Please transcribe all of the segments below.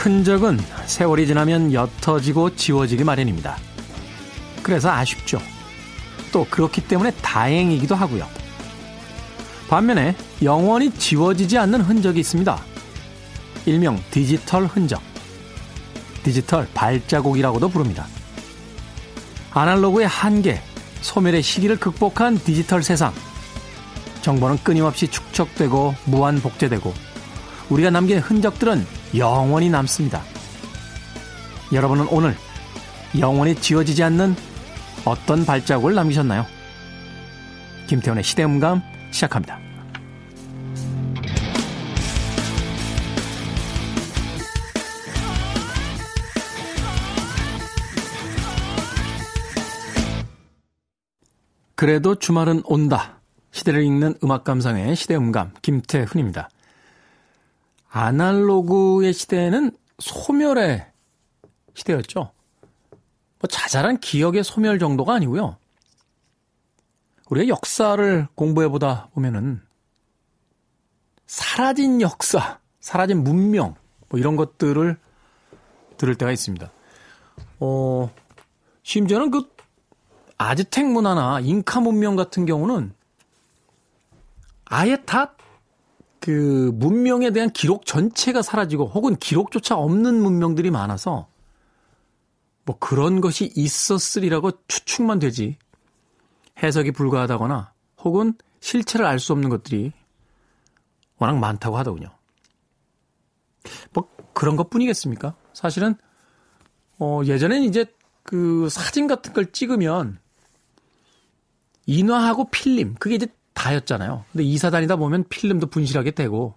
흔적은 세월이 지나면 옅어지고 지워지기 마련입니다. 그래서 아쉽죠. 또 그렇기 때문에 다행이기도 하고요. 반면에 영원히 지워지지 않는 흔적이 있습니다. 일명 디지털 흔적. 디지털 발자국이라고도 부릅니다. 아날로그의 한계, 소멸의 시기를 극복한 디지털 세상. 정보는 끊임없이 축적되고 무한 복제되고 우리가 남긴 흔적들은 영원히 남습니다. 여러분은 오늘 영원히 지워지지 않는 어떤 발자국을 남기셨나요? 김태훈의 시대음감 시작합니다. 그래도 주말은 온다. 시대를 읽는 음악 감상의 시대음감 김태훈입니다. 아날로그의 시대는 소멸의 시대였죠. 뭐 자잘한 기억의 소멸 정도가 아니고요. 우리가 역사를 공부해 보다 보면은 사라진 역사, 사라진 문명, 뭐 이런 것들을 들을 때가 있습니다. 어, 심지어는 그 아즈텍 문화나 잉카 문명 같은 경우는 아예 다 그 문명에 대한 기록 전체가 사라지고 혹은 기록조차 없는 문명들이 많아서 뭐 그런 것이 있었으리라고 추측만 되지 해석이 불가하다거나 혹은 실체를 알 수 없는 것들이 워낙 많다고 하더군요. 뭐 그런 것 뿐이겠습니까? 사실은 어 예전엔 이제 그 사진 같은 걸 찍으면 인화하고 필름 그게 이제 다였잖아요. 근데 이사 다니다 보면 필름도 분실하게 되고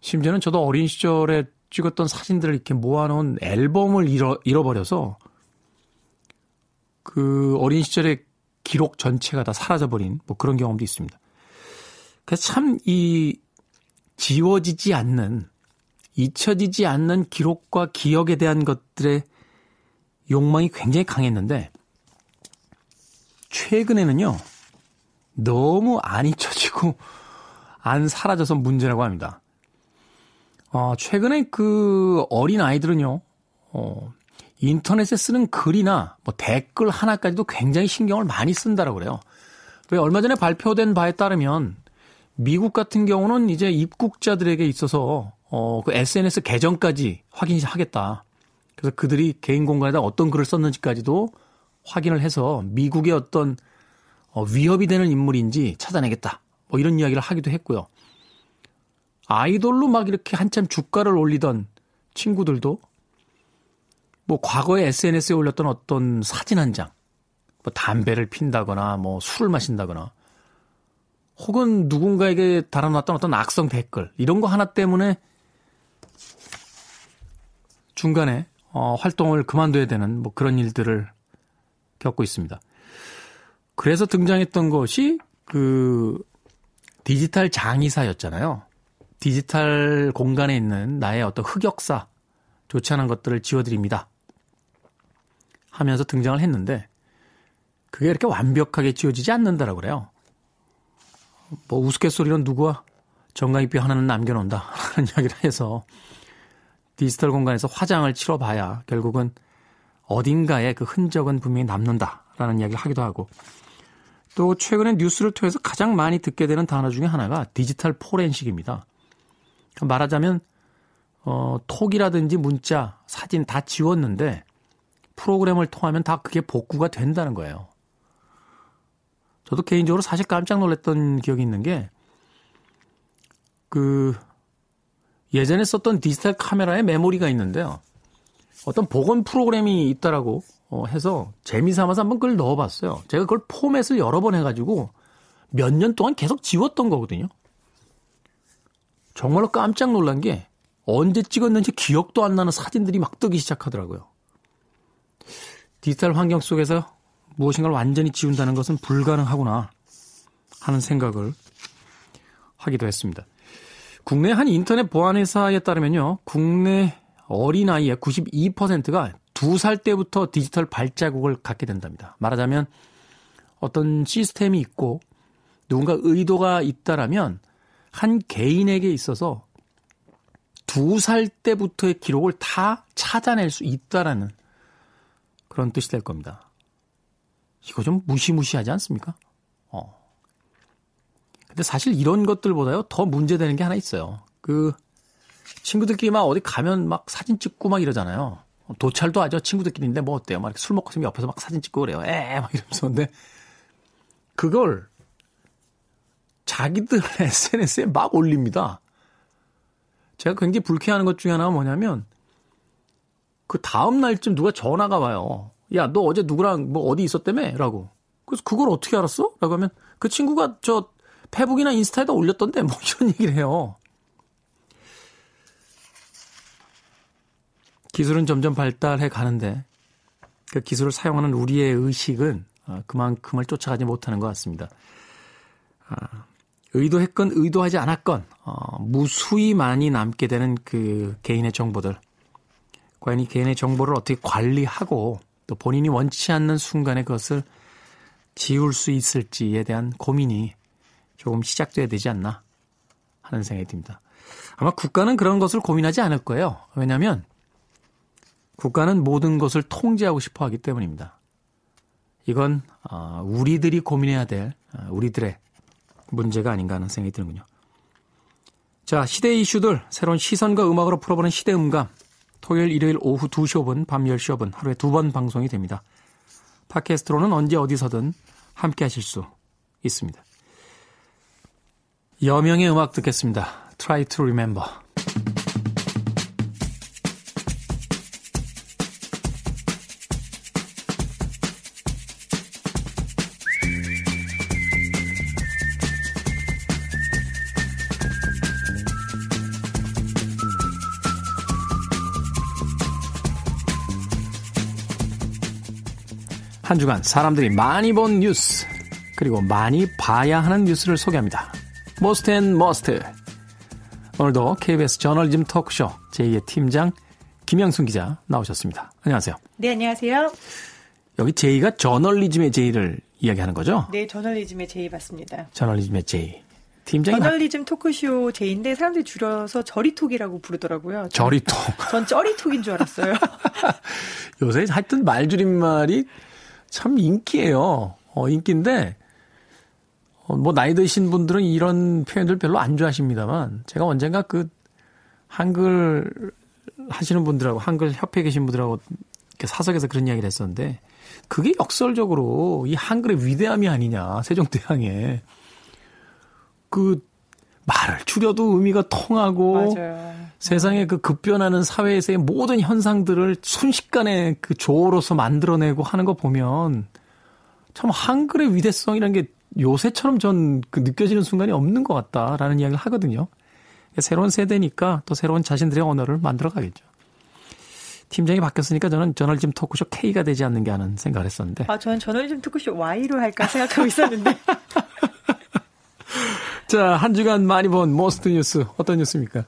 심지어는 저도 어린 시절에 찍었던 사진들을 이렇게 모아놓은 앨범을 잃어, 잃어버려서 그 어린 시절의 기록 전체가 다 사라져버린 뭐 그런 경험도 있습니다. 그래서 참 이 지워지지 않는, 잊혀지지 않는 기록과 기억에 대한 것들의 욕망이 굉장히 강했는데 최근에는요, 너무 안 잊혀지고 안 사라져서 문제라고 합니다. 어, 최근에 그 어린 아이들은요, 어, 인터넷에 쓰는 글이나 뭐 댓글 하나까지도 굉장히 신경을 많이 쓴다라고 그래요. 왜 얼마 전에 발표된 바에 따르면 미국 같은 경우는 이제 입국자들에게 있어서 어, 그 SNS 계정까지 확인하겠다. 그래서 그들이 개인 공간에다 어떤 글을 썼는지까지도 확인을 해서 미국의 어떤 어, 위협이 되는 인물인지 찾아내겠다. 뭐 이런 이야기를 하기도 했고요. 아이돌로 막 이렇게 한참 주가를 올리던 친구들도 뭐 과거에 SNS에 올렸던 어떤 사진 한 장, 뭐 담배를 핀다거나 뭐 술을 마신다거나 혹은 누군가에게 달아놨던 어떤 악성 댓글 이런 거 하나 때문에 중간에 어, 활동을 그만둬야 되는 뭐 그런 일들을 겪고 있습니다. 그래서 등장했던 것이 그 디지털 장의사였잖아요. 디지털 공간에 있는 나의 어떤 흑역사, 좋지 않은 것들을 지워드립니다. 하면서 등장을 했는데, 그게 이렇게 완벽하게 지워지지 않는다라고 그래요. 뭐 우스갯소리로 누구와 정강이뼈 하나는 남겨놓는다. 하는 이야기를 해서 디지털 공간에서 화장을 치러봐야 결국은 어딘가에 그 흔적은 분명히 남는다라는 이야기를 하기도 하고 또 최근에 뉴스를 통해서 가장 많이 듣게 되는 단어 중에 하나가 디지털 포렌식입니다. 말하자면 어, 톡이라든지 문자, 사진 다 지웠는데 프로그램을 통하면 다 그게 복구가 된다는 거예요. 저도 개인적으로 사실 깜짝 놀랐던 기억이 있는 게 그 예전에 썼던 디지털 카메라에 메모리가 있는데요. 어떤 복원 프로그램이 있다라고 어, 해서 재미 삼아서 한번 그걸 넣어봤어요. 제가 그걸 포맷을 여러 번 해가지고 몇 년 동안 계속 지웠던 거거든요. 정말로 깜짝 놀란 게 언제 찍었는지 기억도 안 나는 사진들이 막 뜨기 시작하더라고요. 디지털 환경 속에서 무엇인가를 완전히 지운다는 것은 불가능하구나 하는 생각을 하기도 했습니다. 국내 한 인터넷 보안회사에 따르면요. 국내 어린아이의 92%가 두 살 때부터 디지털 발자국을 갖게 된답니다. 말하자면 어떤 시스템이 있고 누군가 의도가 있다라면 한 개인에게 있어서 두 살 때부터의 기록을 다 찾아낼 수 있다라는 그런 뜻이 될 겁니다. 이거 좀 무시무시하지 않습니까? 어. 근데 사실 이런 것들보다요, 더 문제되는 게 하나 있어요. 그, 친구들끼리 막 어디 가면 막 사진 찍고 막 이러잖아요. 도찰도 하죠. 친구들끼리인데 뭐 어때요? 막 이렇게 술 먹고 있으면 옆에서 막 사진 찍고 그래요. 에, 막 이러면서. 근데 그걸 자기들 SNS에 막 올립니다. 제가 굉장히 불쾌하는 것 중에 하나가 뭐냐면 그 다음 날쯤 누가 전화가 와요. 야, 너 어제 누구랑 뭐 어디 있었다며? 라고. 그래서 그걸 어떻게 알았어? 라고 하면 그 친구가 저 페북이나 인스타에다 올렸던데 뭐 이런 얘기를 해요. 기술은 점점 발달해 가는데 그 기술을 사용하는 우리의 의식은 어, 그만큼을 쫓아가지 못하는 것 같습니다. 아, 의도했건 의도하지 않았건 어, 무수히 많이 남게 되는 그 개인의 정보들 과연 이 개인의 정보를 어떻게 관리하고 또 본인이 원치 않는 순간에 그것을 지울 수 있을지에 대한 고민이 조금 시작돼야 되지 않나 하는 생각이 듭니다. 아마 국가는 그런 것을 고민하지 않을 거예요. 왜냐하면 국가는 모든 것을 통제하고 싶어 하기 때문입니다. 이건 어, 우리들이 고민해야 될 어, 우리들의 문제가 아닌가 하는 생각이 드는군요. 자, 시대 이슈들 새로운 시선과 음악으로 풀어보는 시대 음감. 토요일, 일요일 오후 2시 5분, 밤 10시 5분 하루에 두 번 방송이 됩니다. 팟캐스트로는 언제 어디서든 함께 하실 수 있습니다. 여명의 음악 듣겠습니다. Try to remember. 한 주간 사람들이 많이 본 뉴스 그리고 많이 봐야 하는 뉴스를 소개합니다. Most and Must 오늘도 KBS 저널리즘 토크쇼 J의 팀장 김양순 기자 나오셨습니다. 안녕하세요. 네, 안녕하세요. 여기 J가 저널리즘의 J를 이야기하는 거죠? 네, 저널리즘의 J 맞습니다. 저널리즘의 J. 팀장이 저널리즘 토크쇼 J인데 사람들이 줄여서 저리톡이라고 부르더라고요. 저리톡. 전 쩌리톡인 줄 알았어요. 요새 하여튼 말줄임말이 참 인기예요. 어, 인기인데 어, 뭐 나이 드신 분들은 이런 표현들 별로 안 좋아하십니다만 제가 언젠가 그 한글 하시는 분들하고 한글 협회에 계신 분들하고 사석에서 그런 이야기를 했었는데 그게 역설적으로 이 한글의 위대함이 아니냐 세종대왕의 그 말을 줄여도 의미가 통하고 맞아요. 세상에 그 급변하는 사회에서의 모든 현상들을 순식간에 그 조어로서 만들어내고 하는 거 보면 참 한글의 위대성이라는 게 요새처럼 전 그 느껴지는 순간이 없는 것 같다라는 이야기를 하거든요. 새로운 세대니까 또 새로운 자신들의 언어를 만들어 가겠죠. 팀장이 바뀌었으니까 저는 저널리즘 토크쇼 K가 되지 않는 게 하는 생각을 했었는데. 아, 저는 저널리즘 토크쇼 Y로 할까 생각하고 있었는데. 자, 한 주간 많이 본 Most 뉴스 어떤 뉴스입니까?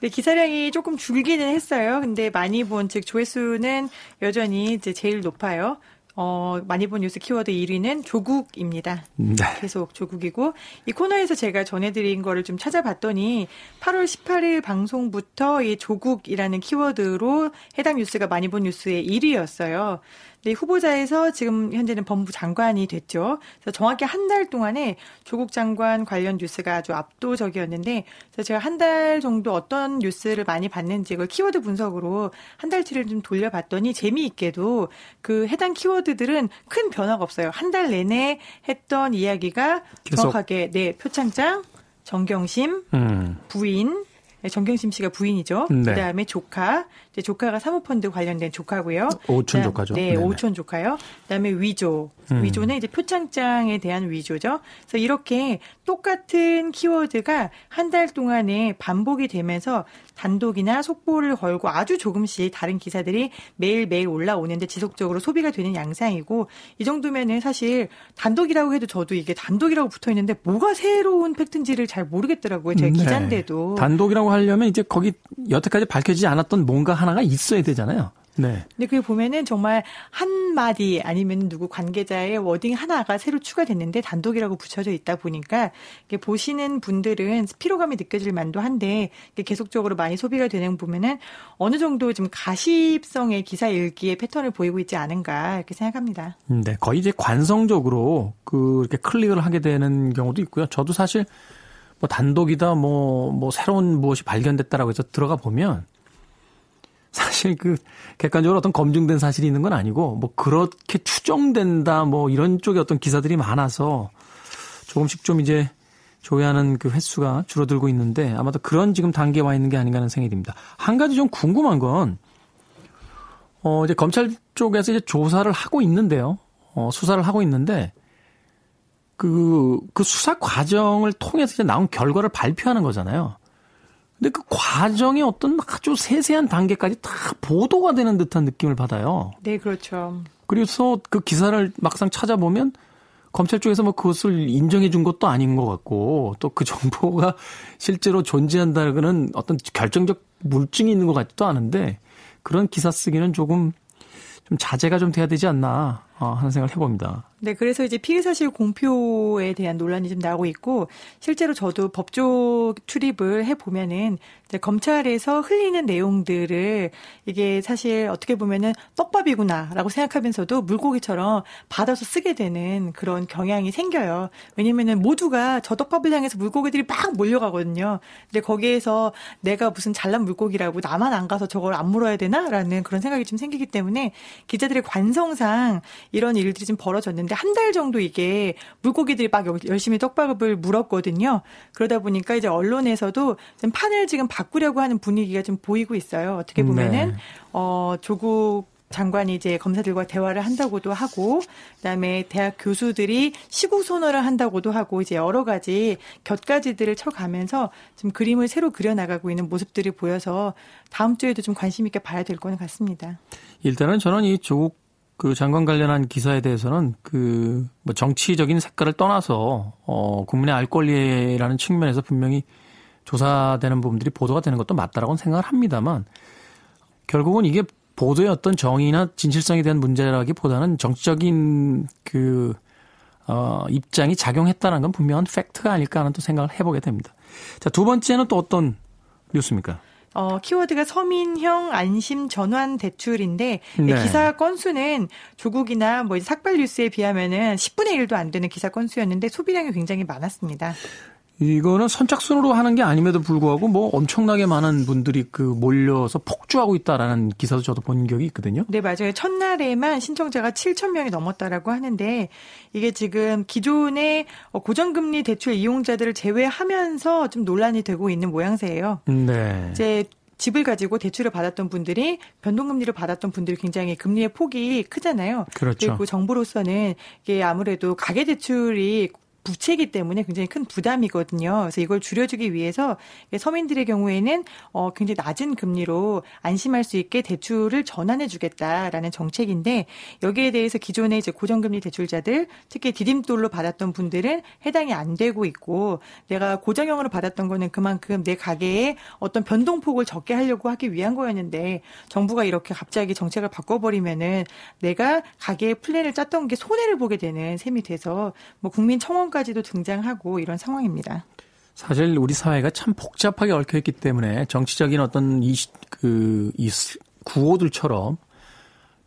네, 기사량이 조금 줄기는 했어요. 근데 많이 본, 즉, 조회수는 여전히 이제 제일 높아요. 어, 많이 본 뉴스 키워드 1위는 조국입니다. 네. 계속 조국이고 이 코너에서 제가 전해드린 거를 좀 찾아봤더니 8월 18일 방송부터 이 조국이라는 키워드로 해당 뉴스가 많이 본 뉴스의 1위였어요. 네, 후보자에서 지금 현재는 법무부 장관이 됐죠. 그래서 정확히 한 달 동안에 조국 장관 관련 뉴스가 아주 압도적이었는데, 그래서 제가 한 달 정도 어떤 뉴스를 많이 봤는지 그걸 키워드 분석으로 한 달치를 좀 돌려봤더니 재미있게도 그 해당 키워드들은 큰 변화가 없어요. 한 달 내내 했던 이야기가 정확하게 네 표창장, 정경심, 음. 부인, 네, 정경심 씨가 부인이죠. 네. 그다음에 조카, 이제 조카가 사모펀드 관련된 조카고요. 오촌 조카죠. 네, 네네. 오촌 조카요. 그다음에 위조. 음. 위조는 이제 표창장에 대한 위조죠. 그래서 이렇게 똑같은 키워드가 한 달 동안에 반복이 되면서 단독이나 속보를 걸고 아주 조금씩 다른 기사들이 매일매일 올라오는데 지속적으로 소비가 되는 양상이고 이 정도면은 사실 단독이라고 해도 저도 이게 단독이라고 붙어 있는데 뭐가 새로운 팩트인지를 잘 모르겠더라고요. 제가 네. 기자인데도. 단독이라고 하려면 이제 거기 여태까지 밝혀지지 않았던 뭔가 하나 가 있어야 되잖아요. 네. 근데 그게 보면은 정말 한 마디 아니면 누구 관계자의 워딩 하나가 새로 추가됐는데 단독이라고 붙여져 있다 보니까 보시는 분들은 피로감이 느껴질 만도 한데 계속적으로 많이 소비가 되는 거 보면은 어느 정도 좀 가십성의 기사 읽기의 패턴을 보이고 있지 않은가 이렇게 생각합니다. 음, 네, 거의 이제 관성적으로 그 이렇게 클릭을 하게 되는 경우도 있고요. 저도 사실 뭐 단독이다 뭐, 뭐 새로운 무엇이 발견됐다라고 해서 들어가 보면 사실 그 객관적으로 어떤 검증된 사실이 있는 건 아니고 뭐 그렇게 추정된다 뭐 이런 쪽에 어떤 기사들이 많아서 조금씩 좀 이제 조회하는 그 횟수가 줄어들고 있는데 아마도 그런 지금 단계에 와 있는 게 아닌가 하는 생각이 듭니다. 한 가지 좀 궁금한 건 어, 이제 검찰 쪽에서 이제 조사를 하고 있는데요. 어, 수사를 하고 있는데 그, 그 수사 과정을 통해서 이제 나온 결과를 발표하는 거잖아요. 근데 그 과정의 어떤 아주 세세한 단계까지 다 보도가 되는 듯한 느낌을 받아요. 네, 그렇죠. 그래서 그 기사를 막상 찾아보면 검찰 쪽에서 뭐 그것을 인정해 준 것도 아닌 것 같고 또 그 정보가 실제로 존재한다는 어떤 결정적 물증이 있는 것 같지도 않은데 그런 기사 쓰기는 조금 좀 자제가 좀 돼야 되지 않나 어, 하는 생각을 해봅니다. 네, 그래서 이제 피의 사실 공표에 대한 논란이 좀 나오고 있고 실제로 저도 법조 출입을 해 보면은 검찰에서 흘리는 내용들을 이게 사실 어떻게 보면은 떡밥이구나라고 생각하면서도 물고기처럼 받아서 쓰게 되는 그런 경향이 생겨요. 왜냐면은 모두가 저 떡밥을 향해서 물고기들이 막 몰려가거든요. 근데 거기에서 내가 무슨 잘난 물고기라고 나만 안 가서 저걸 안 물어야 되나라는 그런 생각이 좀 생기기 때문에 기자들의 관성상 이런 일들이 좀 벌어졌는데 한 달 정도 이게 물고기들이 막 열심히 떡밥을 물었거든요. 그러다 보니까 이제 언론에서도 좀 판을 지금 바꾸려고 하는 분위기가 좀 보이고 있어요. 어떻게 보면은 네. 어 조국 장관이 이제 검사들과 대화를 한다고도 하고 그다음에 대학 교수들이 시국 선언을 한다고도 하고 이제 여러 가지 곁가지들을 쳐가면서 좀 그림을 새로 그려 나가고 있는 모습들이 보여서 다음 주에도 좀 관심 있게 봐야 될것 같습니다. 일단은 저는 이 조국 그 장관 관련한 기사에 대해서는 그 뭐 정치적인 색깔을 떠나서 어 국민의 알 권리라는 측면에서 분명히 조사되는 부분들이 보도가 되는 것도 맞다라고 생각을 합니다만 결국은 이게 보도의 어떤 정의나 진실성에 대한 문제라기보다는 정치적인 그 어, 입장이 작용했다는 건 분명한 팩트가 아닐까 하는 또 생각을 해보게 됩니다. 자, 두 번째는 또 어떤 뉴스입니까? 어, 키워드가 서민형 안심 전환 대출인데 네. 기사 건수는 조국이나 뭐 삭발 뉴스에 비하면은 10분의 1도 안 되는 기사 건수였는데 소비량이 굉장히 많았습니다. 이거는 선착순으로 하는 게 아님에도 불구하고 뭐 엄청나게 많은 분들이 그 몰려서 폭주하고 있다라는 기사도 저도 본 적이 있거든요. 네, 맞아요. 첫날에만 신청자가 7천 명이 넘었다라고 하는데 이게 지금 기존의 고정금리 대출 이용자들을 제외하면서 좀 논란이 되고 있는 모양새예요. 네. 이제 집을 가지고 대출을 받았던 분들이 변동금리를 받았던 분들이 굉장히 금리의 폭이 크잖아요. 그렇죠. 그리고 정부로서는 이게 아무래도 가계 대출이 부채이기 때문에 굉장히 큰 부담이거든요. 그래서 이걸 줄여주기 위해서 서민들의 경우에는 어 굉장히 낮은 금리로 안심할 수 있게 대출을 전환해주겠다라는 정책인데 여기에 대해서 기존의 이제 고정금리 대출자들 특히 디딤돌로 받았던 분들은 해당이 안 되고 있고 내가 고정형으로 받았던 거는 그만큼 내 가게에 어떤 변동폭을 적게 하려고 하기 위한 거였는데 정부가 이렇게 갑자기 정책을 바꿔버리면은 내가 가게에 플랜을 짰던 게 손해를 보게 되는 셈이 돼서 뭐 국민 청원 까지도 등장하고 이런 상황입니다. 사실 우리 사회가 참 복잡하게 얽혀 있기 때문에 정치적인 어떤 이, 그, 이 구호들처럼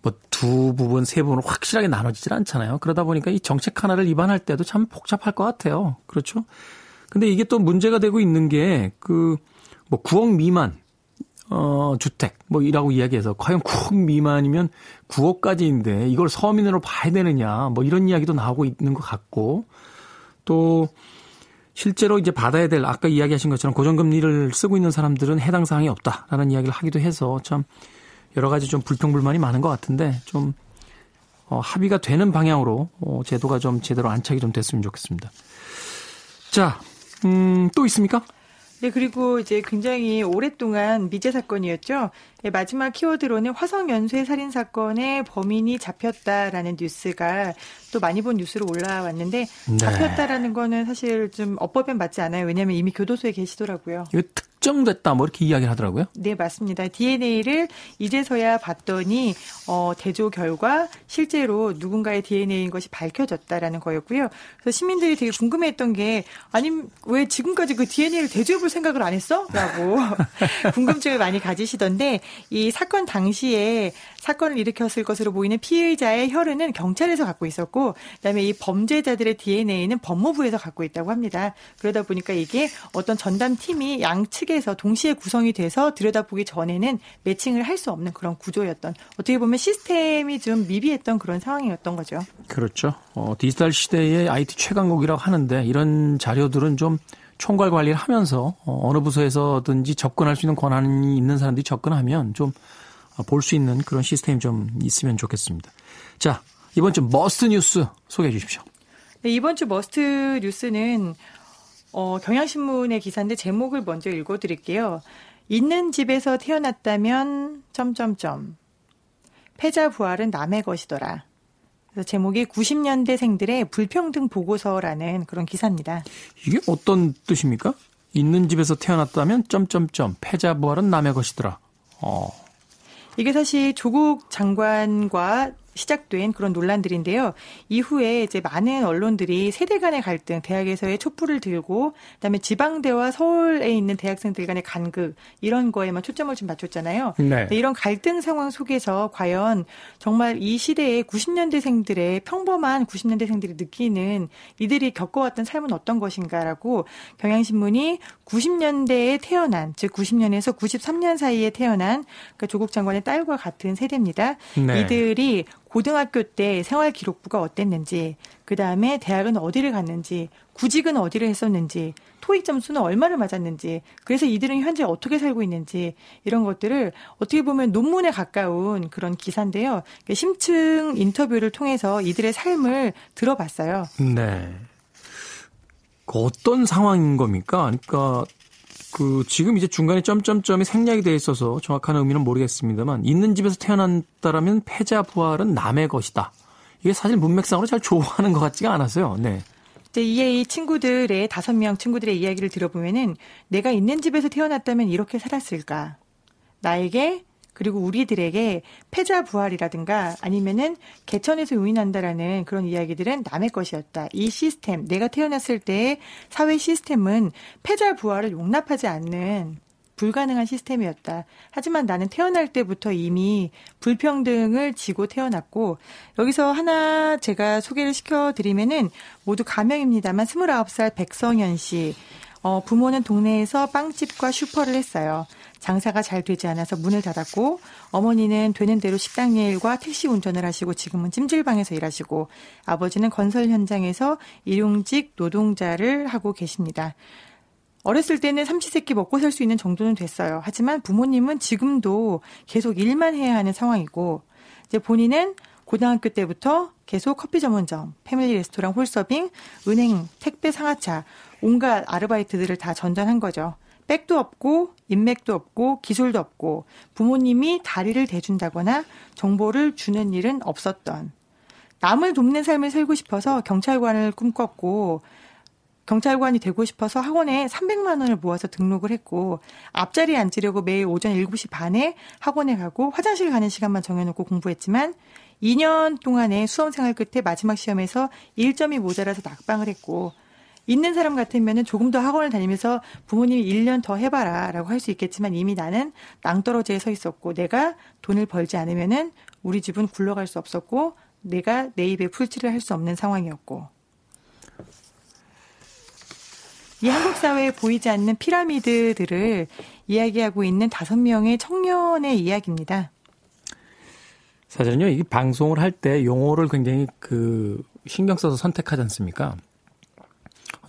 뭐 두 부분, 세 부분으로 확실하게 나눠지질 않잖아요. 그러다 보니까 이 정책 하나를 입안할 때도 참 복잡할 것 같아요. 그렇죠? 근데 이게 또 문제가 되고 있는 게 그 뭐 9억 미만 어, 주택, 뭐, 이라고 이야기해서, 과연 9억 미만이면 9억까지인데, 이걸 서민으로 봐야 되느냐, 뭐, 이런 이야기도 나오고 있는 것 같고, 또 실제로 이제 받아야 될 아까 이야기하신 것처럼 고정금리를 쓰고 있는 사람들은 해당 사항이 없다라는 이야기를 하기도 해서 참 여러 가지 좀 불평불만이 많은 것 같은데 좀 어, 합의가 되는 방향으로 어, 제도가 좀 제대로 안착이 좀 됐으면 좋겠습니다. 자, 음, 또 있습니까? 네, 그리고 이제 굉장히 오랫동안 미제 사건이었죠. 네, 마지막 키워드로는 화성 연쇄 살인 사건의 범인이 잡혔다라는 뉴스가 또 많이 본 뉴스로 올라왔는데 네. 잡혔다라는 거는 사실 좀 어법엔 맞지 않아요. 왜냐하면 이미 교도소에 계시더라고요. 이거 특 정됐다 뭐 이렇게 이야기를 하더라고요. 네 맞습니다. DNA를 이제서야 봤더니 어, 대조 결과 실제로 누군가의 DNA인 것이 밝혀졌다라는 거였고요. 그래서 시민들이 되게 궁금해했던 게 아니 왜 지금까지 그 DNA를 대조해볼 생각을 안 했어?라고 궁금증을 많이 가지시던데 이 사건 당시에 사건을 일으켰을 것으로 보이는 피의자의 혈흔은 경찰에서 갖고 있었고 그다음에 이 범죄자들의 DNA는 법무부에서 갖고 있다고 합니다. 그러다 보니까 이게 어떤 전담 팀이 양측에서 동시에 구성이 돼서 들여다보기 전에는 매칭을 할 수 없는 그런 구조였던 어떻게 보면 시스템이 좀 미비했던 그런 상황이었던 거죠. 그렇죠. 어, 디지털 시대의 IT 최강국이라고 하는데 이런 자료들은 좀 총괄 관리를 하면서 어, 어느 부서에서든지 접근할 수 있는 권한이 있는 사람들이 접근하면 좀 볼 수 있는 그런 시스템이 좀 있으면 좋겠습니다. 자, 이번 주 Must 뉴스 소개해 주십시오. 네, 이번 주 Must 뉴스는 어, 경향신문의 기사인데 제목을 먼저 읽어 드릴게요. 있는 집에서 태어났다면 점점점 패자 부활은 남의 것이더라. 그래서 제목이 90년대 생들의 불평등 보고서라는 그런 기사입니다. 이게 어떤 뜻입니까? 있는 집에서 태어났다면 점점점 패자 부활은 남의 것이더라. 어. 이게 사실 조국 장관과 시작된 그런 논란들인데요. 이후에 이제 많은 언론들이 세대 간의 갈등, 대학에서의 촛불을 들고 그다음에 지방대와 서울에 있는 대학생들 간의 간극 이런 거에만 초점을 좀 맞췄잖아요. 네. 이런 갈등 상황 속에서 과연 정말 이 시대의 90년대생들의 평범한 90년대생들이 느끼는 이들이 겪어왔던 삶은 어떤 것인가라고 경향신문이 90년대에 태어난 즉 90년에서 93년 사이에 태어난 그러니까 조국 장관의 딸과 같은 세대입니다. 네. 이들이 고등학교 때 생활 기록부가 어땠는지, 그 다음에 대학은 어디를 갔는지, 구직은 어디를 했었는지, 토익 점수는 얼마를 맞았는지, 그래서 이들은 현재 어떻게 살고 있는지, 이런 것들을 어떻게 보면 논문에 가까운 그런 기사인데요. 심층 인터뷰를 통해서 이들의 삶을 들어봤어요. 네. 그 어떤 상황인 겁니까? 그러니까 그 지금 이제 중간에 점점점이 생략이 돼 있어서 정확한 의미는 모르겠습니다만 있는 집에서 태어난다라면 패자 부활은 남의 것이다. 이게 사실 문맥상으로 잘 좋아하는 것 같지가 않았어요. 네. 이제 이 친구들의 다섯 명 친구들의 이야기를 들어보면은 내가 있는 집에서 태어났다면 이렇게 살았을까? 나에게 그리고 우리들에게 패자 부활이라든가 아니면은 개천에서 유인한다라는 그런 이야기들은 남의 것이었다. 이 시스템, 내가 태어났을 때의 사회 시스템은 패자 부활을 용납하지 않는 불가능한 시스템이었다. 하지만 나는 태어날 때부터 이미 불평등을 지고 태어났고 여기서 하나 제가 소개를 시켜드리면은 모두 가명입니다만 29살 백성현 씨. 어, 부모는 동네에서 빵집과 슈퍼를 했어요. 장사가 잘 되지 않아서 문을 닫았고 어머니는 되는 대로 식당 일과 택시 운전을 하시고 지금은 찜질방에서 일하시고 아버지는 건설 현장에서 일용직 노동자를 하고 계십니다. 어렸을 때는 삼시세끼 먹고 살 수 있는 정도는 됐어요. 하지만 부모님은 지금도 계속 일만 해야 하는 상황이고 이제 본인은 고등학교 때부터 계속 커피 전문점, 패밀리 레스토랑 홀서빙, 은행, 택배 상하차, 온갖 아르바이트들을 다 전전한 거죠. 백도 없고 인맥도 없고 기술도 없고 부모님이 다리를 대준다거나 정보를 주는 일은 없었던. 남을 돕는 삶을 살고 싶어서 경찰관을 꿈꿨고 경찰관이 되고 싶어서 학원에 300만 원을 모아서 등록을 했고 앞자리에 앉으려고 매일 오전 7시 반에 학원에 가고 화장실 가는 시간만 정해놓고 공부했지만 2년 동안의 수험 생활 끝에 마지막 시험에서 1점이 모자라서 낙방을 했고 있는 사람 같으면은 조금 더 학원을 다니면서 부모님이 1년 더 해봐라 라고 할 수 있겠지만 이미 나는 낭떠러지에 서 있었고 내가 돈을 벌지 않으면은 우리 집은 굴러갈 수 없었고 내가 내 입에 풀칠을 할 수 없는 상황이었고 이 한국 사회에 보이지 않는 피라미드들을 이야기하고 있는 다섯 명의 청년의 이야기입니다. 사실은요, 이 방송을 할 때 용어를 굉장히 그 신경 써서 선택하지 않습니까?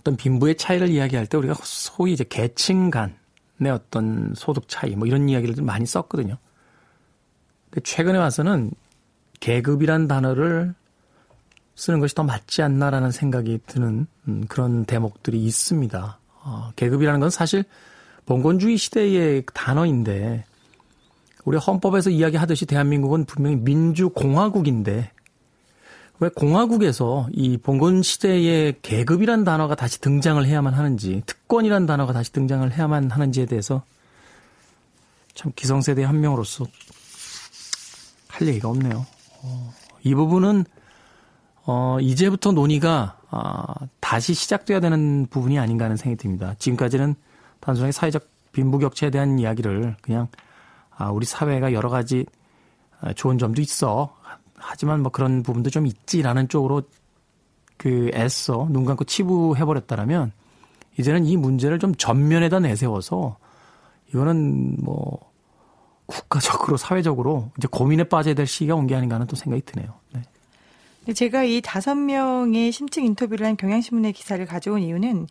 어떤 빈부의 차이를 이야기할 때 우리가 소위 이제 계층 간의 어떤 소득 차이 뭐 이런 이야기를 좀 많이 썼거든요. 근데 최근에 와서는 계급이란 단어를 쓰는 것이 더 맞지 않나라는 생각이 드는 음, 그런 대목들이 있습니다. 어, 계급이라는 건 사실 봉건주의 시대의 단어인데 우리 헌법에서 이야기하듯이 대한민국은 분명히 민주공화국인데 왜 공화국에서 이 봉건 시대의 계급이란 단어가 다시 등장을 해야만 하는지 특권이란 단어가 다시 등장을 해야만 하는지에 대해서 참 기성세대 한 명으로서 할 얘기가 없네요. 어, 이 부분은 어, 이제부터 논의가 어, 다시 시작돼야 되는 부분이 아닌가 하는 생각이 듭니다. 지금까지는 단순하게 사회적 빈부격차에 대한 이야기를 그냥 아, 우리 사회가 여러 가지 아, 좋은 점도 있어. 하지만 뭐 그런 부분도 좀 있지라는 쪽으로 그 애써 눈 감고 치부해버렸다라면 이제는 이 문제를 좀 전면에다 내세워서 이거는 뭐 국가적으로 사회적으로 이제 고민에 빠져야 될 시기가 온 게 아닌가 하는 또 생각이 드네요. 네. 제가 이 다섯 명의 심층 인터뷰를 한 경향신문의 기사를 가져온 이유는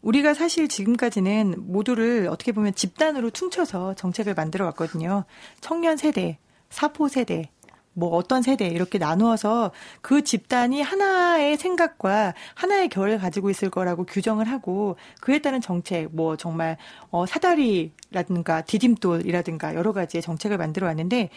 우리가 사실 지금까지는 모두를 어떻게 보면 집단으로 퉁쳐서 정책을 만들어 왔거든요. 청년 세대, 사포 세대, 뭐 어떤 세대 이렇게 나누어서 그 집단이 하나의 생각과 하나의 결을 가지고 있을 거라고 규정을 하고 그에 따른 정책 뭐 정말 어 사다리라든가 디딤돌이라든가 여러 가지의 정책을 만들어 왔는데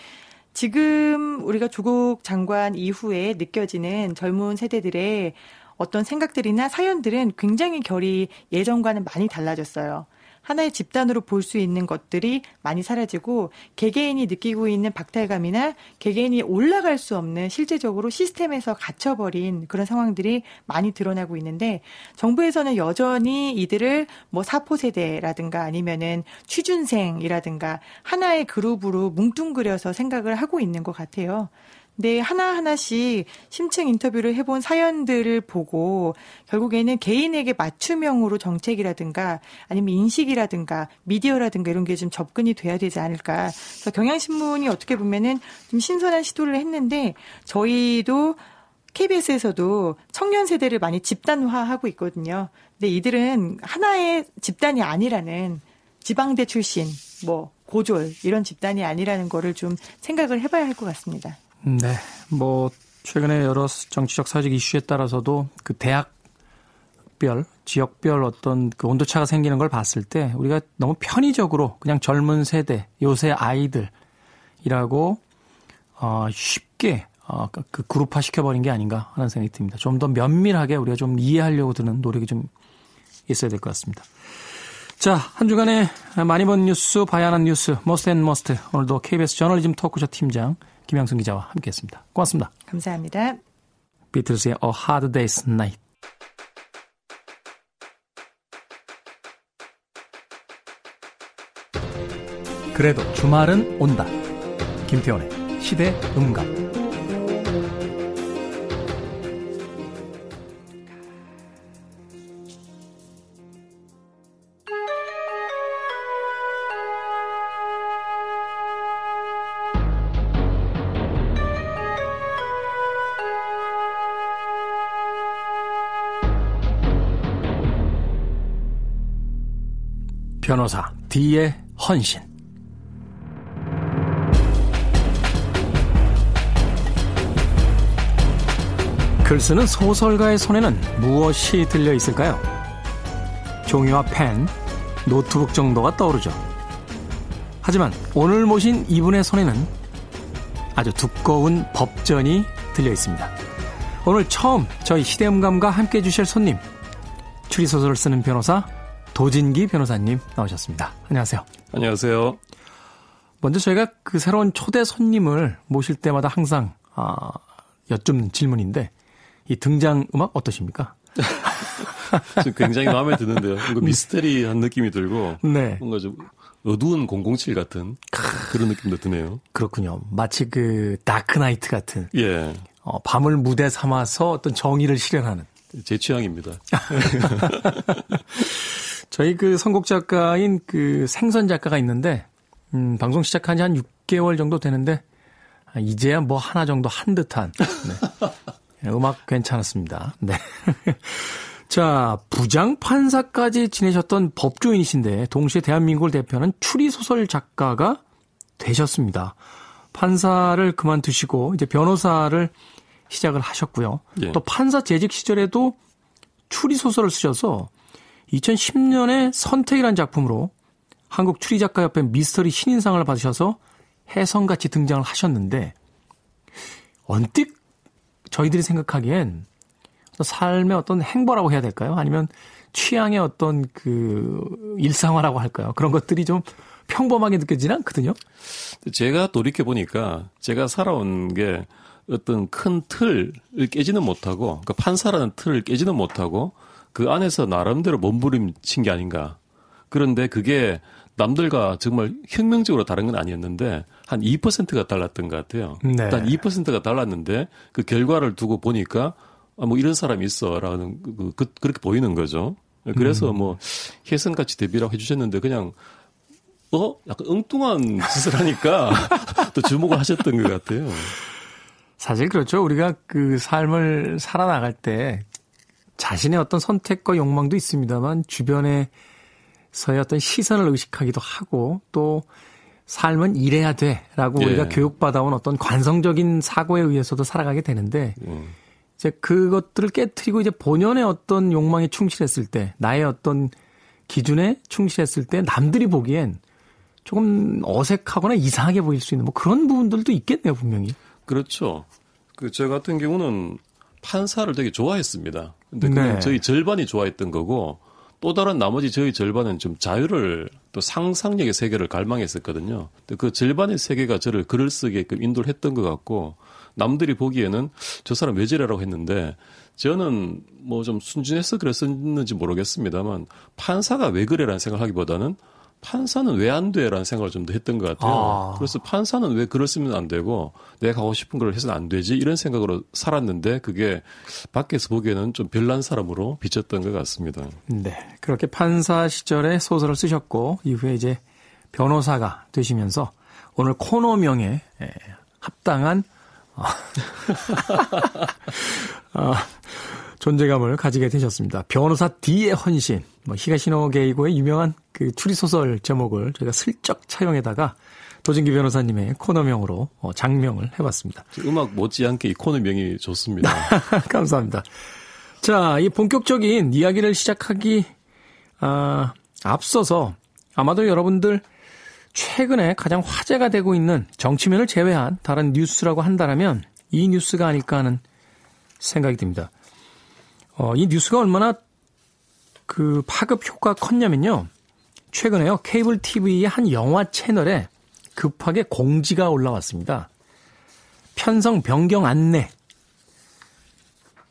지금 우리가 조국 장관 이후에 느껴지는 젊은 세대들의 어떤 생각들이나 사연들은 굉장히 결이 예전과는 많이 달라졌어요. 하나의 집단으로 볼 수 있는 것들이 많이 사라지고 개개인이 느끼고 있는 박탈감이나 개개인이 올라갈 수 없는 실제적으로 시스템에서 갇혀버린 그런 상황들이 많이 드러나고 있는데 정부에서는 여전히 이들을 뭐 사포 세대라든가 아니면은 취준생이라든가 하나의 그룹으로 뭉뚱그려서 생각을 하고 있는 것 같아요. 네, 하나하나씩 심층 인터뷰를 해본 사연들을 보고 결국에는 개인에게 맞춤형으로 정책이라든가 아니면 인식이라든가 미디어라든가 이런 게 좀 접근이 돼야 되지 않을까. 그래서 경향신문이 어떻게 보면은 좀 신선한 시도를 했는데 저희도 KBS에서도 청년 세대를 많이 집단화하고 있거든요. 근데 이들은 하나의 집단이 아니라는 지방대 출신, 뭐 고졸 이런 집단이 아니라는 거를 좀 생각을 해봐야 할 것 같습니다. 네. 뭐, 최근에 여러 정치적 사회적 이슈에 따라서도 그 대학별, 지역별 어떤 그 온도차가 생기는 걸 봤을 때 우리가 너무 편의적으로 그냥 젊은 세대, 요새 아이들이라고 어, 쉽게 어, 그 그룹화 시켜버린 게 아닌가 하는 생각이 듭니다. 좀 더 면밀하게 우리가 좀 이해하려고 드는 노력이 좀 있어야 될 것 같습니다. 자, 한 주간에 많이 본 뉴스, 봐야 하는 뉴스, Most and Must. 오늘도 KBS 저널리즘 토크쇼 팀장 김양순 기자와 함께했습니다. 고맙습니다. 감사합니다. 비틀스의 A Hard Day's Night. 그래도 주말은 온다. 김태원의 시대 음감. 변호사 D의 헌신 글 쓰는 소설가의 손에는 무엇이 들려 있을까요? 종이와 펜, 노트북 정도가 떠오르죠. 하지만 오늘 모신 이분의 손에는 아주 두꺼운 법전이 들려 있습니다. 오늘 처음 저희 시대음감과 함께 해주실 손님, 추리소설을 쓰는 변호사 도진기 변호사님 나오셨습니다. 안녕하세요. 안녕하세요. 먼저 저희가 그 새로운 초대 손님을 모실 때마다 항상 아, 여쭙는 질문인데 이 등장 음악 어떠십니까? 굉장히 마음에 드는데요. 뭔가 미스테리한 느낌이 들고 네. 뭔가 좀 어두운 007 같은 그런 느낌도 드네요. 그렇군요. 마치 그 다크나이트 같은. 예. 어, 밤을 무대 삼아서 어떤 정의를 실현하는. 제 취향입니다. 저희 그 선곡 작가인 그 생선 작가가 있는데, 음, 방송 시작한 지 한 6개월 정도 되는데, 아, 이제야 뭐 하나 정도 한 듯한, 네. 음악 괜찮았습니다. 네. 자, 부장판사까지 지내셨던 법조인이신데, 동시에 대한민국을 대표하는 추리소설 작가가 되셨습니다. 판사를 그만두시고, 이제 변호사를 시작을 하셨고요. 예. 또 판사 재직 시절에도 추리소설을 쓰셔서 2010년에 선택이라는 작품으로 한국 추리작가협회 미스터리 신인상을 받으셔서 혜성같이 등장을 하셨는데 언뜻 저희들이 생각하기엔 삶의 어떤 행보라고 해야 될까요? 아니면 취향의 어떤 그 일상화라고 할까요? 그런 것들이 좀 평범하게 느껴지는 않거든요. 제가 돌이켜 보니까 제가 살아온 게 어떤 큰 틀을 깨지는 못하고 그 판사라는 틀을 깨지는 못하고 그 안에서 나름대로 몸부림친 게 아닌가. 그런데 그게 남들과 정말 혁명적으로 다른 건 아니었는데 한 2%가 달랐던 것 같아요. 네. 일단 2%가 달랐는데 그 결과를 두고 보니까 아, 뭐 이런 사람이 있어라는 그, 그, 그렇게 보이는 거죠. 그래서 음. 뭐 혜선같이 데뷔라고 해주셨는데 그냥 어 약간 엉뚱한 짓을 하니까 또 주목을 하셨던 것 같아요. 사실 그렇죠. 우리가 그 삶을 살아나갈 때 자신의 어떤 선택과 욕망도 있습니다만 주변에서의 어떤 시선을 의식하기도 하고 또 삶은 이래야 돼라고 예. 우리가 교육받아온 어떤 관성적인 사고에 의해서도 살아가게 되는데 음. 이제 그것들을 깨뜨리고 이제 본연의 어떤 욕망에 충실했을 때, 나의 어떤 기준에 충실했을 때 남들이 보기엔 조금 어색하거나 이상하게 보일 수 있는 뭐 그런 부분들도 있겠네요, 분명히. 그렇죠. 그 저 같은 경우는 판사를 되게 좋아했습니다. 근데 그냥 네. 저희 절반이 좋아했던 거고 또 다른 나머지 저희 절반은 좀 자유를 또 상상력의 세계를 갈망했었거든요. 근데 그 절반의 세계가 저를 글을 쓰게끔 인도를 했던 것 같고 남들이 보기에는 저 사람 왜 저래라고 했는데 저는 뭐 좀 순진해서 그랬었는지 모르겠습니다만 판사가 왜 그래라는 생각을 하기보다는 판사는 왜 안 돼라는 생각을 좀 더 했던 것 같아요. 아. 그래서 판사는 왜 쓰면 안 되고 내가 하고 싶은 걸 해서는 안 되지 이런 생각으로 살았는데 그게 밖에서 보기에는 좀 별난 사람으로 비쳤던 것 같습니다. 네. 그렇게 판사 시절에 소설을 쓰셨고 이후에 이제 변호사가 되시면서 오늘 코너명에 예, 합당한 아, 존재감을 가지게 되셨습니다. 변호사 D의 헌신, 뭐 히가시노 게이고의 유명한 그 추리소설 제목을 저희가 슬쩍 차용해다가 도진기 변호사님의 코너명으로 어, 장명을 해봤습니다. 음악 못지않게 이 코너명이 좋습니다. 감사합니다. 자, 이 본격적인 이야기를 시작하기 아, 앞서서 아마도 여러분들 최근에 가장 화제가 되고 있는 정치면을 제외한 다른 뉴스라고 한다면 이 뉴스가 아닐까 하는 생각이 듭니다. 어, 이 뉴스가 얼마나 그 파급 효과가 컸냐면요. 최근에요. 케이블 TV의 한 영화 채널에 급하게 공지가 올라왔습니다. 편성 변경 안내.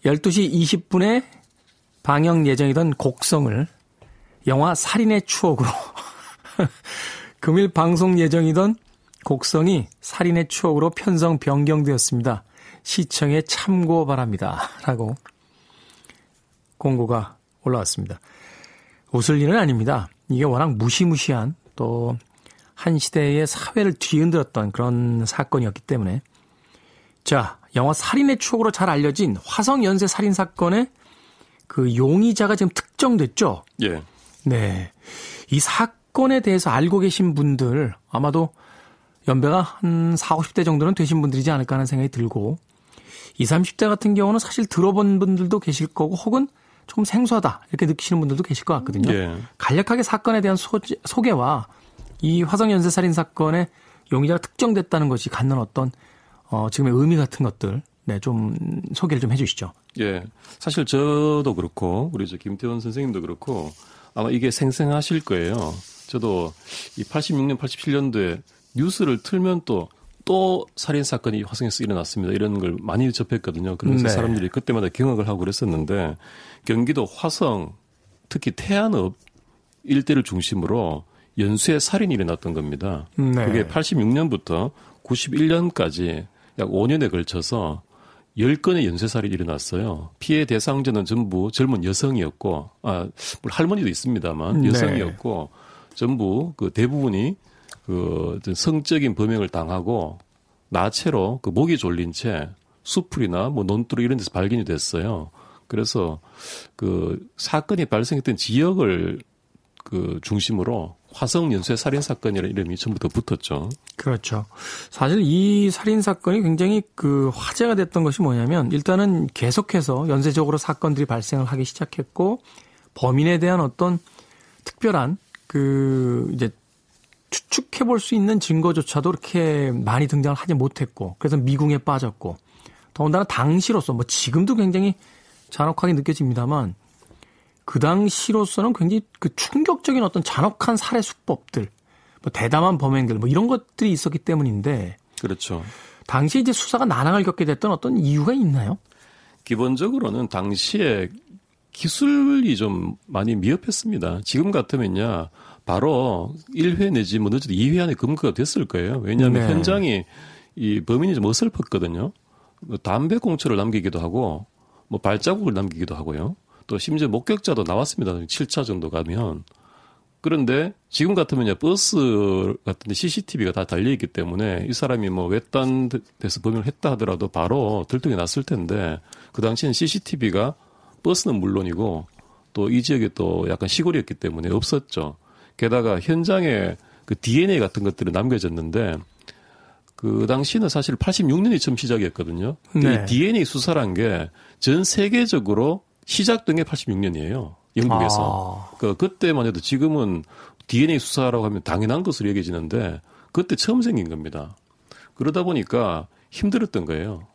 12시 20분에 방영 예정이던 곡성을 영화 살인의 추억으로 금일 방송 예정이던 곡성이 살인의 추억으로 편성 변경되었습니다. 시청에 참고 바랍니다. 라고 공고가 올라왔습니다. 웃을 일은 아닙니다. 이게 워낙 무시무시한 또 한 시대의 사회를 뒤흔들었던 그런 사건이었기 때문에 자, 영화 살인의 추억으로 잘 알려진 화성 연쇄 살인 사건의 그 용의자가 지금 특정됐죠? 예. 네. 이 사건 사건에 대해서 알고 계신 분들 아마도 연배가 한 4, 50대 정도는 되신 분들이지 않을까 하는 생각이 들고 20, 30대 같은 경우는 사실 들어본 분들도 계실 거고 혹은 조금 생소하다 이렇게 느끼시는 분들도 계실 것 같거든요. 예. 간략하게 사건에 대한 소재, 소개와 이 화성 연쇄 살인 사건의 용의자가 특정됐다는 것이 갖는 어떤 어, 지금의 의미 같은 것들 네, 좀 소개를 좀 해주시죠. 예, 사실 저도 그렇고 우리 저 김태원 선생님도 그렇고 아마 이게 생생하실 거예요. 저도 이 86년, 87년도에 뉴스를 틀면 또, 또 살인 사건이 화성에서 일어났습니다. 이런 걸 많이 접했거든요. 그래서 네. 사람들이 그때마다 경악을 하고 그랬었는데 경기도 화성, 특히 태안읍 일대를 중심으로 연쇄 살인이 일어났던 겁니다. 네. 그게 86년부터 91년까지 약 5년에 걸쳐서 10건의 연쇄 살인이 일어났어요. 피해 대상자는 전부 젊은 여성이었고, 아, 할머니도 있습니다만, 네. 여성이었고, 네. 전부 그 대부분이 그 성적인 범행을 당하고 나체로 그 목이 졸린 채 수풀이나 뭐 논두리 이런 데서 발견이 됐어요. 그래서 그 사건이 발생했던 지역을 그 중심으로 화성 연쇄 살인 사건이라는 이름이 전부터 붙었죠. 그렇죠. 사실 이 살인 사건이 굉장히 그 화제가 됐던 것이 뭐냐면 일단은 계속해서 연쇄적으로 사건들이 발생을 하기 시작했고 범인에 대한 어떤 특별한 그 이제 추측해 볼 수 있는 증거조차도 그렇게 많이 등장을 하지 못했고 그래서 미궁에 빠졌고 더군다나 당시로서 뭐 지금도 굉장히 잔혹하게 느껴집니다만 그 당시로서는 굉장히 그 충격적인 어떤 잔혹한 살해 수법들, 뭐 대담한 범행들 뭐 이런 것들이 있었기 때문인데 그렇죠. 당시 이제 수사가 난항을 겪게 됐던 어떤 이유가 있나요? 기본적으로는 당시에 기술이 좀 많이 미흡했습니다. 지금 같으면요. 바로 1회 내지 뭐 늦어도 2회 안에 검거가 됐을 거예요. 왜냐하면 네. 현장이 이 범인이 좀 어설펐거든요. 뭐 담배 공초를 남기기도 하고 뭐 발자국을 남기기도 하고요. 또 심지어 목격자도 나왔습니다. 7차 정도 가면. 그런데 지금 같으면 버스 같은 데 CCTV가 다 달려있기 때문에 이 사람이 뭐 외딴 데서 범행을 했다 하더라도 바로 들통이 났을 텐데 그 당시엔 CCTV가 버스는 물론이고 또 이 지역에 또 약간 시골이었기 때문에 없었죠. 게다가 현장에 그 DNA 같은 것들이 남겨졌는데 그 당시는 사실 86년이 처음 시작이었거든요. 네. 이 DNA 수사란 게 전 세계적으로 시작된 게 86년이에요. 영국에서. 아. 그 그때만 해도 지금은 DNA 수사라고 하면 당연한 것으로 여겨지는데 그때 처음 생긴 겁니다. 그러다 보니까 힘들었던 거예요.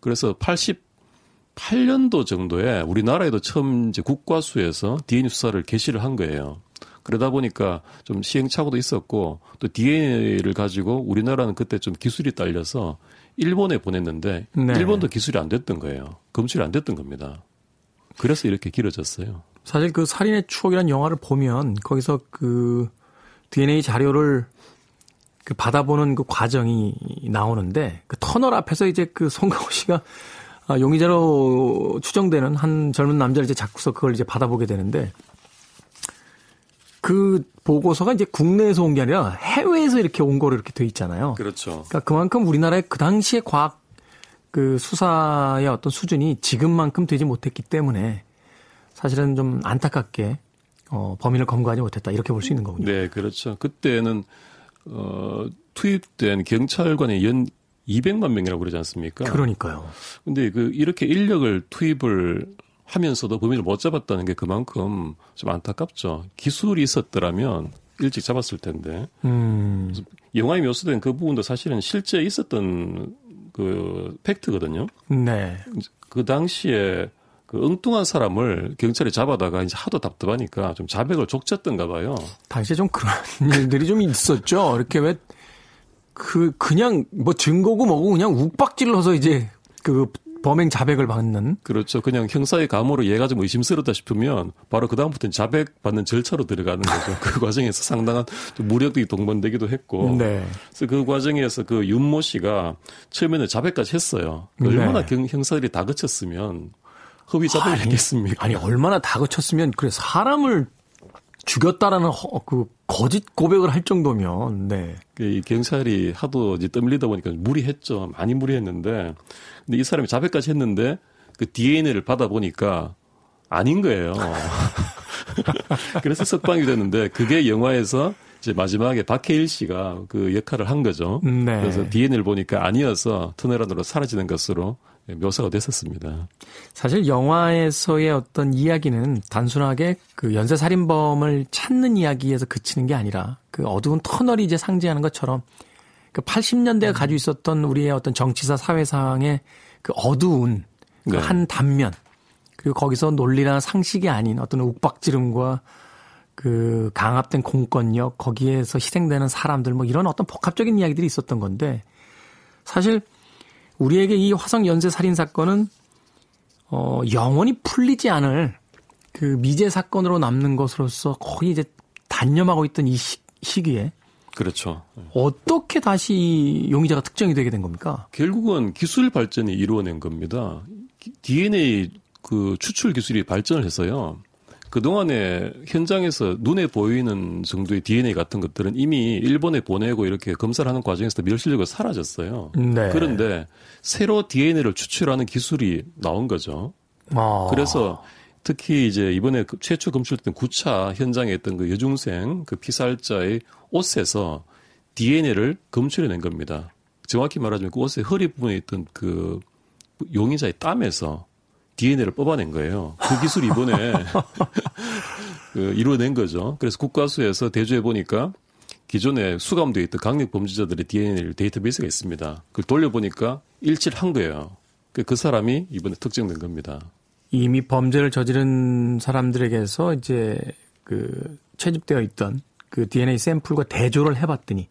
그래서 88년도 정도에 우리나라에도 처음 이제 국과수에서 DNA 수사를 개시를 한 거예요. 그러다 보니까 좀 시행착오도 있었고 또 DNA를 가지고 우리나라는 그때 좀 기술이 딸려서 일본에 보냈는데 네. 일본도 기술이 안 됐던 거예요. 검출이 안 됐던 겁니다. 그래서 이렇게 길어졌어요. 사실 그 살인의 추억이라는 영화를 보면 거기서 그 DNA 자료를 그 받아보는 그 과정이 나오는데 그 터널 앞에서 이제 그 송강호 씨가 아, 용의자로 추정되는 한 젊은 남자를 이제 잡고서 그걸 이제 받아보게 되는데 그 보고서가 이제 국내에서 온 게 아니라 해외에서 이렇게 온 거로 이렇게 돼 있잖아요. 그렇죠. 그러니까 그만큼 우리나라의 그 당시의 과학 그 수사의 어떤 수준이 지금만큼 되지 못했기 때문에 사실은 좀 안타깝게 어, 범인을 검거하지 못했다 이렇게 볼 수 있는 거군요. 네, 그렇죠. 그때는 어, 투입된 경찰관의 연 200만 명이라고 그러지 않습니까? 그러니까요. 근데 그 이렇게 인력을 투입을 하면서도 범인을 못 잡았다는 게 그만큼 좀 안타깝죠. 기술이 있었더라면 일찍 잡았을 텐데. 음. 영화에 묘사된 그 부분도 사실은 실제 있었던 그 팩트거든요. 네. 그 당시에 그 엉뚱한 사람을 경찰이 잡아다가 이제 하도 답답하니까 좀 자백을 족쳤던가 봐요. 당시에 좀 그런 일들이 좀 있었죠. 이렇게 왜 그 그냥 뭐 증거고 뭐고 그냥 욱박질러서 이제 그 범행 자백을 받는. 그렇죠. 그냥 형사의 감으로 얘가 좀 의심스럽다 싶으면 바로 그 다음부터는 자백 받는 절차로 들어가는 거죠. 그 과정에서 상당한 무력이 동반되기도 했고. 네. 그래서 그 과정에서 그 윤모 씨가 처음에는 자백까지 했어요. 네. 얼마나 경, 형사들이 다 그쳤으면 허위 자백을 했겠습니까? 아니, 얼마나 다 그쳤으면 그래 사람을 죽였다라는 허, 그 거짓 고백을 할 정도면 네. 그이 경찰이 하도 이제 떠밀리다 보니까 무리했죠. 많이 무리했는데 근데 이 사람이 자백까지 했는데 그 DNA를 받아 보니까 아닌 거예요. 그래서 석방이 됐는데 그게 영화에서 이제 마지막에 박해일 씨가 그 역할을 한 거죠. 네. 그래서 DNA를 보니까 아니어서 터널 안으로 사라지는 것으로 묘사가 됐었습니다. 사실 영화에서의 어떤 이야기는 단순하게 그 연쇄 살인범을 찾는 이야기에서 그치는 게 아니라 그 어두운 터널이 이제 상징하는 것처럼 그 80년대가 음. 가지고 있었던 우리의 어떤 정치사 사회상의 그 어두운 그한 네. 단면 그리고 거기서 논리나 상식이 아닌 어떤 욱박지름과 그 강압된 공권력 거기에서 희생되는 사람들 뭐 이런 어떤 복합적인 이야기들이 있었던 건데 사실 우리에게 이 화성 연쇄 살인 사건은 어 영원히 풀리지 않을 그 미제 사건으로 남는 것으로서 거의 이제 단념하고 있던 이 시, 시기에 그렇죠. 어떻게 다시 용의자가 특정이 되게 된 겁니까? 결국은 기술 발전이 이루어낸 겁니다. DNA 그 추출 기술이 발전을 해서요. 그동안에 현장에서 눈에 보이는 정도의 DNA 같은 것들은 이미 일본에 보내고 이렇게 검사를 하는 과정에서 멸실력을 사라졌어요. 네. 그런데 새로 DNA를 추출하는 기술이 나온 거죠. 아. 그래서 특히 이제 이번에 그 최초 검출된 9차 현장에 있던 그 여중생 그 피살자의 옷에서 DNA를 검출해낸 겁니다. 정확히 말하자면 그 옷의 허리 부분에 있던 그 용의자의 땀에서 DNA를 뽑아낸 거예요. 그 기술이 이번에 그 이루어낸 거죠. 그래서 국가수에서 대조해 보니까 기존에 수감되어 있던 강력 범죄자들의 DNA 데이터베이스가 있습니다. 그걸 돌려보니까 일치를 한 거예요. 그, 그 사람이 이번에 특정된 겁니다. 이미 범죄를 저지른 사람들에게서 이제 그 채집되어 있던 그 DNA 샘플과 대조를 해봤더니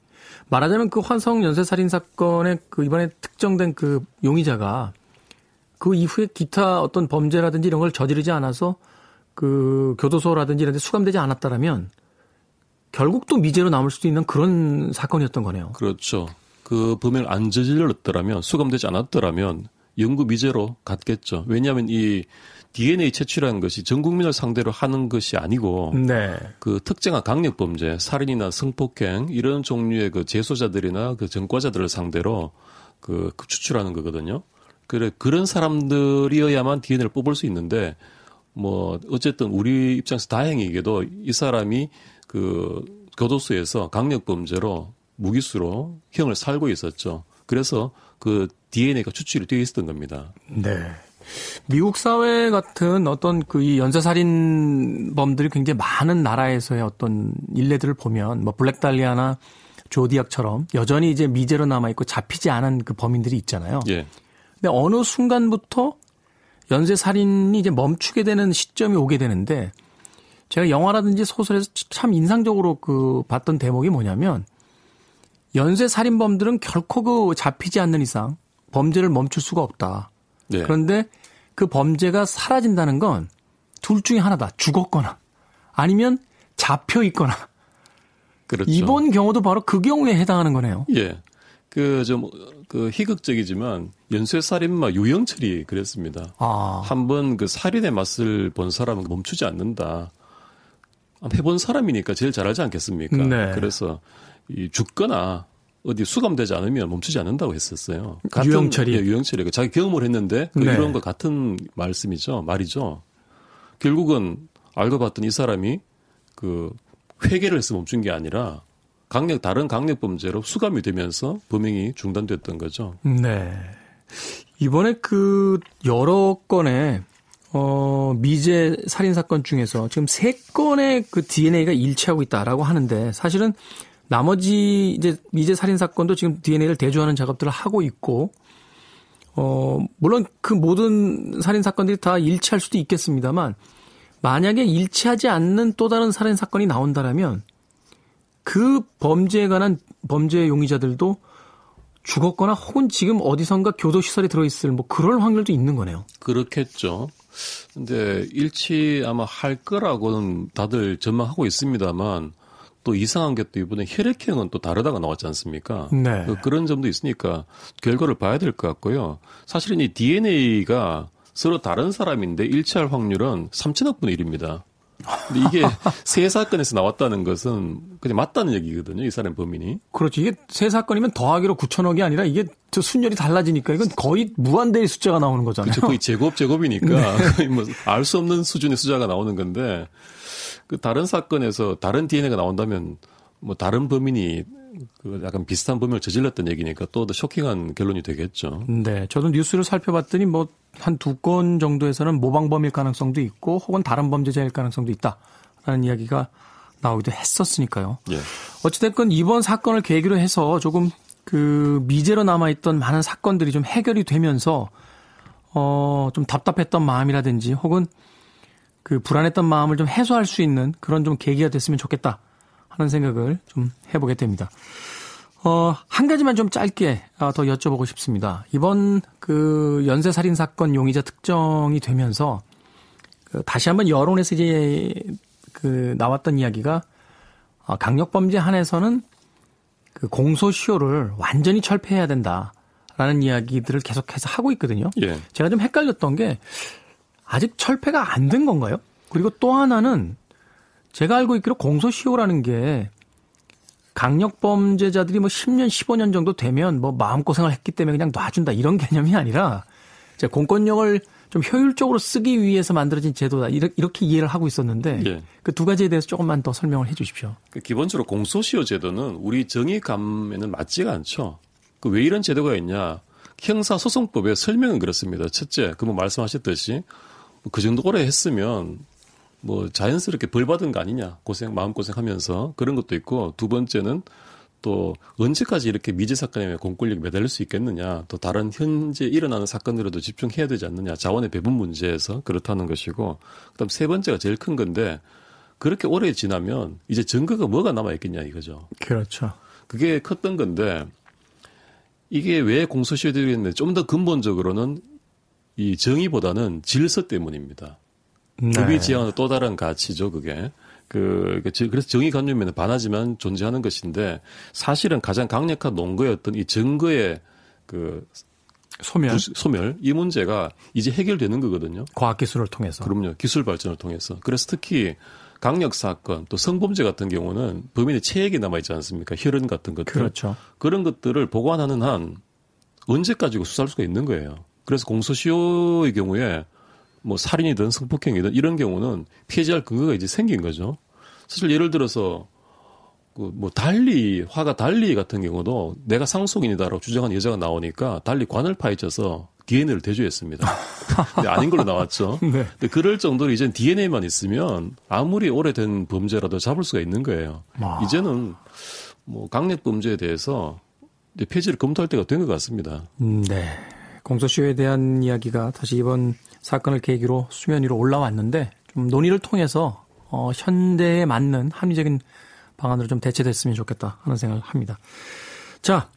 말하자면 그 환성 연쇄 살인 사건의 그 이번에 특정된 그 용의자가 그 이후에 기타 어떤 범죄라든지 이런 걸 저지르지 않아서 그 교도소라든지 이런 데 수감되지 않았다라면 결국 또 미제로 남을 수도 있는 그런 사건이었던 거네요. 그렇죠. 그 범행을 안 저질렀더라면 수감되지 않았더라면 영구 미제로 갔겠죠. 왜냐하면 이 DNA 채취라는 것이 전 국민을 상대로 하는 것이 아니고 네. 그 특정한 강력 범죄, 살인이나 성폭행 이런 종류의 그 재소자들이나 그 전과자들을 상대로 그, 그 추출하는 거거든요. 그래 그런 사람들이어야만 DNA를 뽑을 수 있는데 뭐 어쨌든 우리 입장에서 다행이게도 이 사람이 그 교도소에서 강력 범죄로 무기수로 형을 살고 있었죠. 그래서 그 DNA가 추출이 되어 있었던 겁니다. 네. 미국 사회 같은 어떤 그 이 연쇄살인범들이 굉장히 많은 나라에서의 어떤 일례들을 보면 뭐 블랙달리아나 조디악처럼 여전히 이제 미제로 남아있고 잡히지 않은 그 범인들이 있잖아요. 예. 근데 어느 순간부터 연쇄살인이 이제 멈추게 되는 시점이 오게 되는데 제가 영화라든지 소설에서 참 인상적으로 그 봤던 대목이 뭐냐면 연쇄 살인범들은 결코 그 잡히지 않는 이상 범죄를 멈출 수가 없다. 네. 그런데 그 범죄가 사라진다는 건 둘 중에 하나다. 죽었거나 아니면 잡혀 있거나. 그렇죠. 이번 경우도 바로 그 경우에 해당하는 거네요. 예. 그, 좀, 그 희극적이지만 연쇄 살인마 유영철이 그랬습니다. 아. 한번 그 살인의 맛을 본 사람은 멈추지 않는다. 해본 사람이니까 제일 잘 알지 않겠습니까? 네. 그래서 이 죽거나 어디 수감되지 않으면 멈추지 않는다고 했었어요. 같은, 유영철이. 예, 유영철이. 자기 경험을 했는데 그 네. 이런 거 같은 말씀이죠. 말이죠. 결국은 알고 봤더니 이 사람이 그 회개를 해서 멈춘 게 아니라 강력, 다른 강력 범죄로 수감이 되면서 범행이 중단됐던 거죠. 네. 이번에 그 여러 건의 어, 미제 살인 사건 중에서 지금 세 건의 그 DNA가 일치하고 있다라고 하는데 사실은 나머지 이제 미제 살인 사건도 지금 DNA를 대조하는 작업들을 하고 있고 어, 물론 그 모든 살인 사건들이 다 일치할 수도 있겠습니다만 만약에 일치하지 않는 또 다른 살인 사건이 나온다라면 그 범죄에 관한 범죄 용의자들도 죽었거나 혹은 지금 어디선가 교도 시설에 들어 있을 뭐 그럴 확률도 있는 거네요. 그렇겠죠. 근데 일치 아마 할 거라고는 다들 전망하고 있습니다만 또 이상한 게 또 이번에 혈액형은 또 다르다가 나왔지 않습니까? 네. 그 그런 점도 있으니까 결과를 봐야 될 것 같고요. 사실은 이 DNA가 서로 다른 사람인데 일치할 확률은 3천억 분의 1입니다. 근데 이게 세 사건에서 나왔다는 것은 그냥 맞다는 얘기거든요. 이 사람 범인이. 그렇지. 이게 세 사건이면 더하기로 9천억이 아니라 이게 저 순열이 달라지니까 이건 거의 무한대의 숫자가 나오는 거잖아요. 그렇죠. 거의 제곱 제곱이니까 네. 뭐알 수 없는 수준의 숫자가 나오는 건데 그 다른 사건에서 다른 DNA가 나온다면 뭐 다른 범인이 그 약간 비슷한 범행을 저질렀던 얘기니까 또 더 쇼킹한 결론이 되겠죠. 네. 저도 뉴스를 살펴봤더니 뭐 한 두 건 정도에서는 모방범일 가능성도 있고 혹은 다른 범죄자일 가능성도 있다라는 이야기가 나오기도 했었으니까요. 예. 어찌됐건 이번 사건을 계기로 해서 조금 그 미제로 남아있던 많은 사건들이 좀 해결이 되면서 어, 좀 답답했던 마음이라든지 혹은 그 불안했던 마음을 좀 해소할 수 있는 그런 좀 계기가 됐으면 좋겠다 하는 생각을 좀 해보게 됩니다. 어, 한 가지만 좀 짧게 어, 더 여쭤보고 싶습니다. 이번 그 연쇄살인 사건 용의자 특정이 되면서 그 다시 한번 여론에서 이제 그 나왔던 이야기가 어, 강력범죄 한에서는 그 공소시효를 완전히 철폐해야 된다라는 이야기들을 계속해서 하고 있거든요. 예. 제가 좀 헷갈렸던 게 아직 철폐가 안 된 건가요? 그리고 또 하나는 제가 알고 있기로 공소시효라는 게 강력 범죄자들이 뭐 10년, 15년 정도 되면 뭐 마음고생을 했기 때문에 그냥 놔준다 이런 개념이 아니라 공권력을 좀 효율적으로 쓰기 위해서 만들어진 제도다 이렇게 이해를 하고 있었는데 예. 그두 가지에 대해서 조금만 더 설명을 해 주십시오. 그 기본적으로 공소시효 제도는 우리 정의감에는 맞지가 않죠. 그 왜 이런 제도가 있냐? 형사소송법의 설명은 그렇습니다. 첫째, 그뭐 말씀하셨듯이 그 정도 오래 했으면 뭐 자연스럽게 벌 받은 거 아니냐 고생 마음 고생하면서 그런 것도 있고 두 번째는 또 언제까지 이렇게 미제 사건에 공권력이 매달릴 수 있겠느냐 또 다른 현재 일어나는 사건들에도 집중해야 되지 않느냐 자원의 배분 문제에서 그렇다는 것이고 그다음 세 번째가 제일 큰 건데 그렇게 오래 지나면 이제 증거가 뭐가 남아 있겠냐 이거죠. 그렇죠. 그게 컸던 건데 이게 왜 공소시효들이 있는데 좀 더 근본적으로는 이 정의보다는 질서 때문입니다. 네. 법이 지향하는 또 다른 가치죠, 그게. 그, 그 그래서 정의 관념에는 반하지만 존재하는 것인데 사실은 가장 강력한 논거였던 이 증거의 그 소멸. 부, 소멸 이 문제가 이제 해결되는 거거든요. 과학기술을 통해서. 그럼요. 기술 발전을 통해서. 그래서 특히 강력 사건 또 성범죄 같은 경우는 범인의 체액이 남아 있지 않습니까? 혈흔 같은 것들. 그렇죠. 그런 것들을 보관하는 한 언제까지 수사할 수가 있는 거예요. 그래서 공소시효의 경우에 뭐 살인이든 성폭행이든 이런 경우는 피해자할 근거가 이제 생긴 거죠. 사실 예를 들어서 그 뭐 달리 화가 달리 같은 경우도 내가 상속인이다라고 주장한 여자가 나오니까 달리 관을 파헤쳐서 DNA를 대조했습니다. 아닌 걸로 나왔죠. 네. 근데 그럴 정도로 이젠 DNA만 있으면 아무리 오래된 범죄라도 잡을 수가 있는 거예요. 와. 이제는 뭐 강력 범죄에 대해서 이제 폐지를 검토할 때가 된 것 같습니다. 음, 네. 공소시효에 대한 이야기가 다시 이번 사건을 계기로 수면 위로 올라왔는데 좀 논의를 통해서 어, 현대에 맞는 합리적인 방안으로 좀 대체됐으면 좋겠다 하는 생각을 합니다. 자,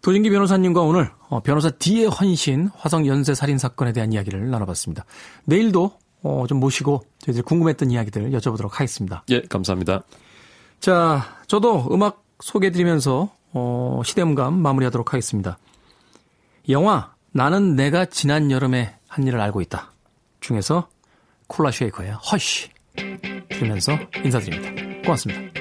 도진기 변호사님과 오늘 어, 변호사 D의 헌신 화성 연쇄 살인 사건에 대한 이야기를 나눠봤습니다. 내일도 어, 좀 모시고 저희들 궁금했던 이야기들 여쭤보도록 하겠습니다. 예, 감사합니다. 자, 저도 음악 소개해드리면서 어, 시대음감 마무리하도록 하겠습니다. 영화 나는 내가 지난 여름에 한 일을 알고 있다 중에서 콜라 쉐이커의 허쉬 들으면서 인사드립니다. 고맙습니다.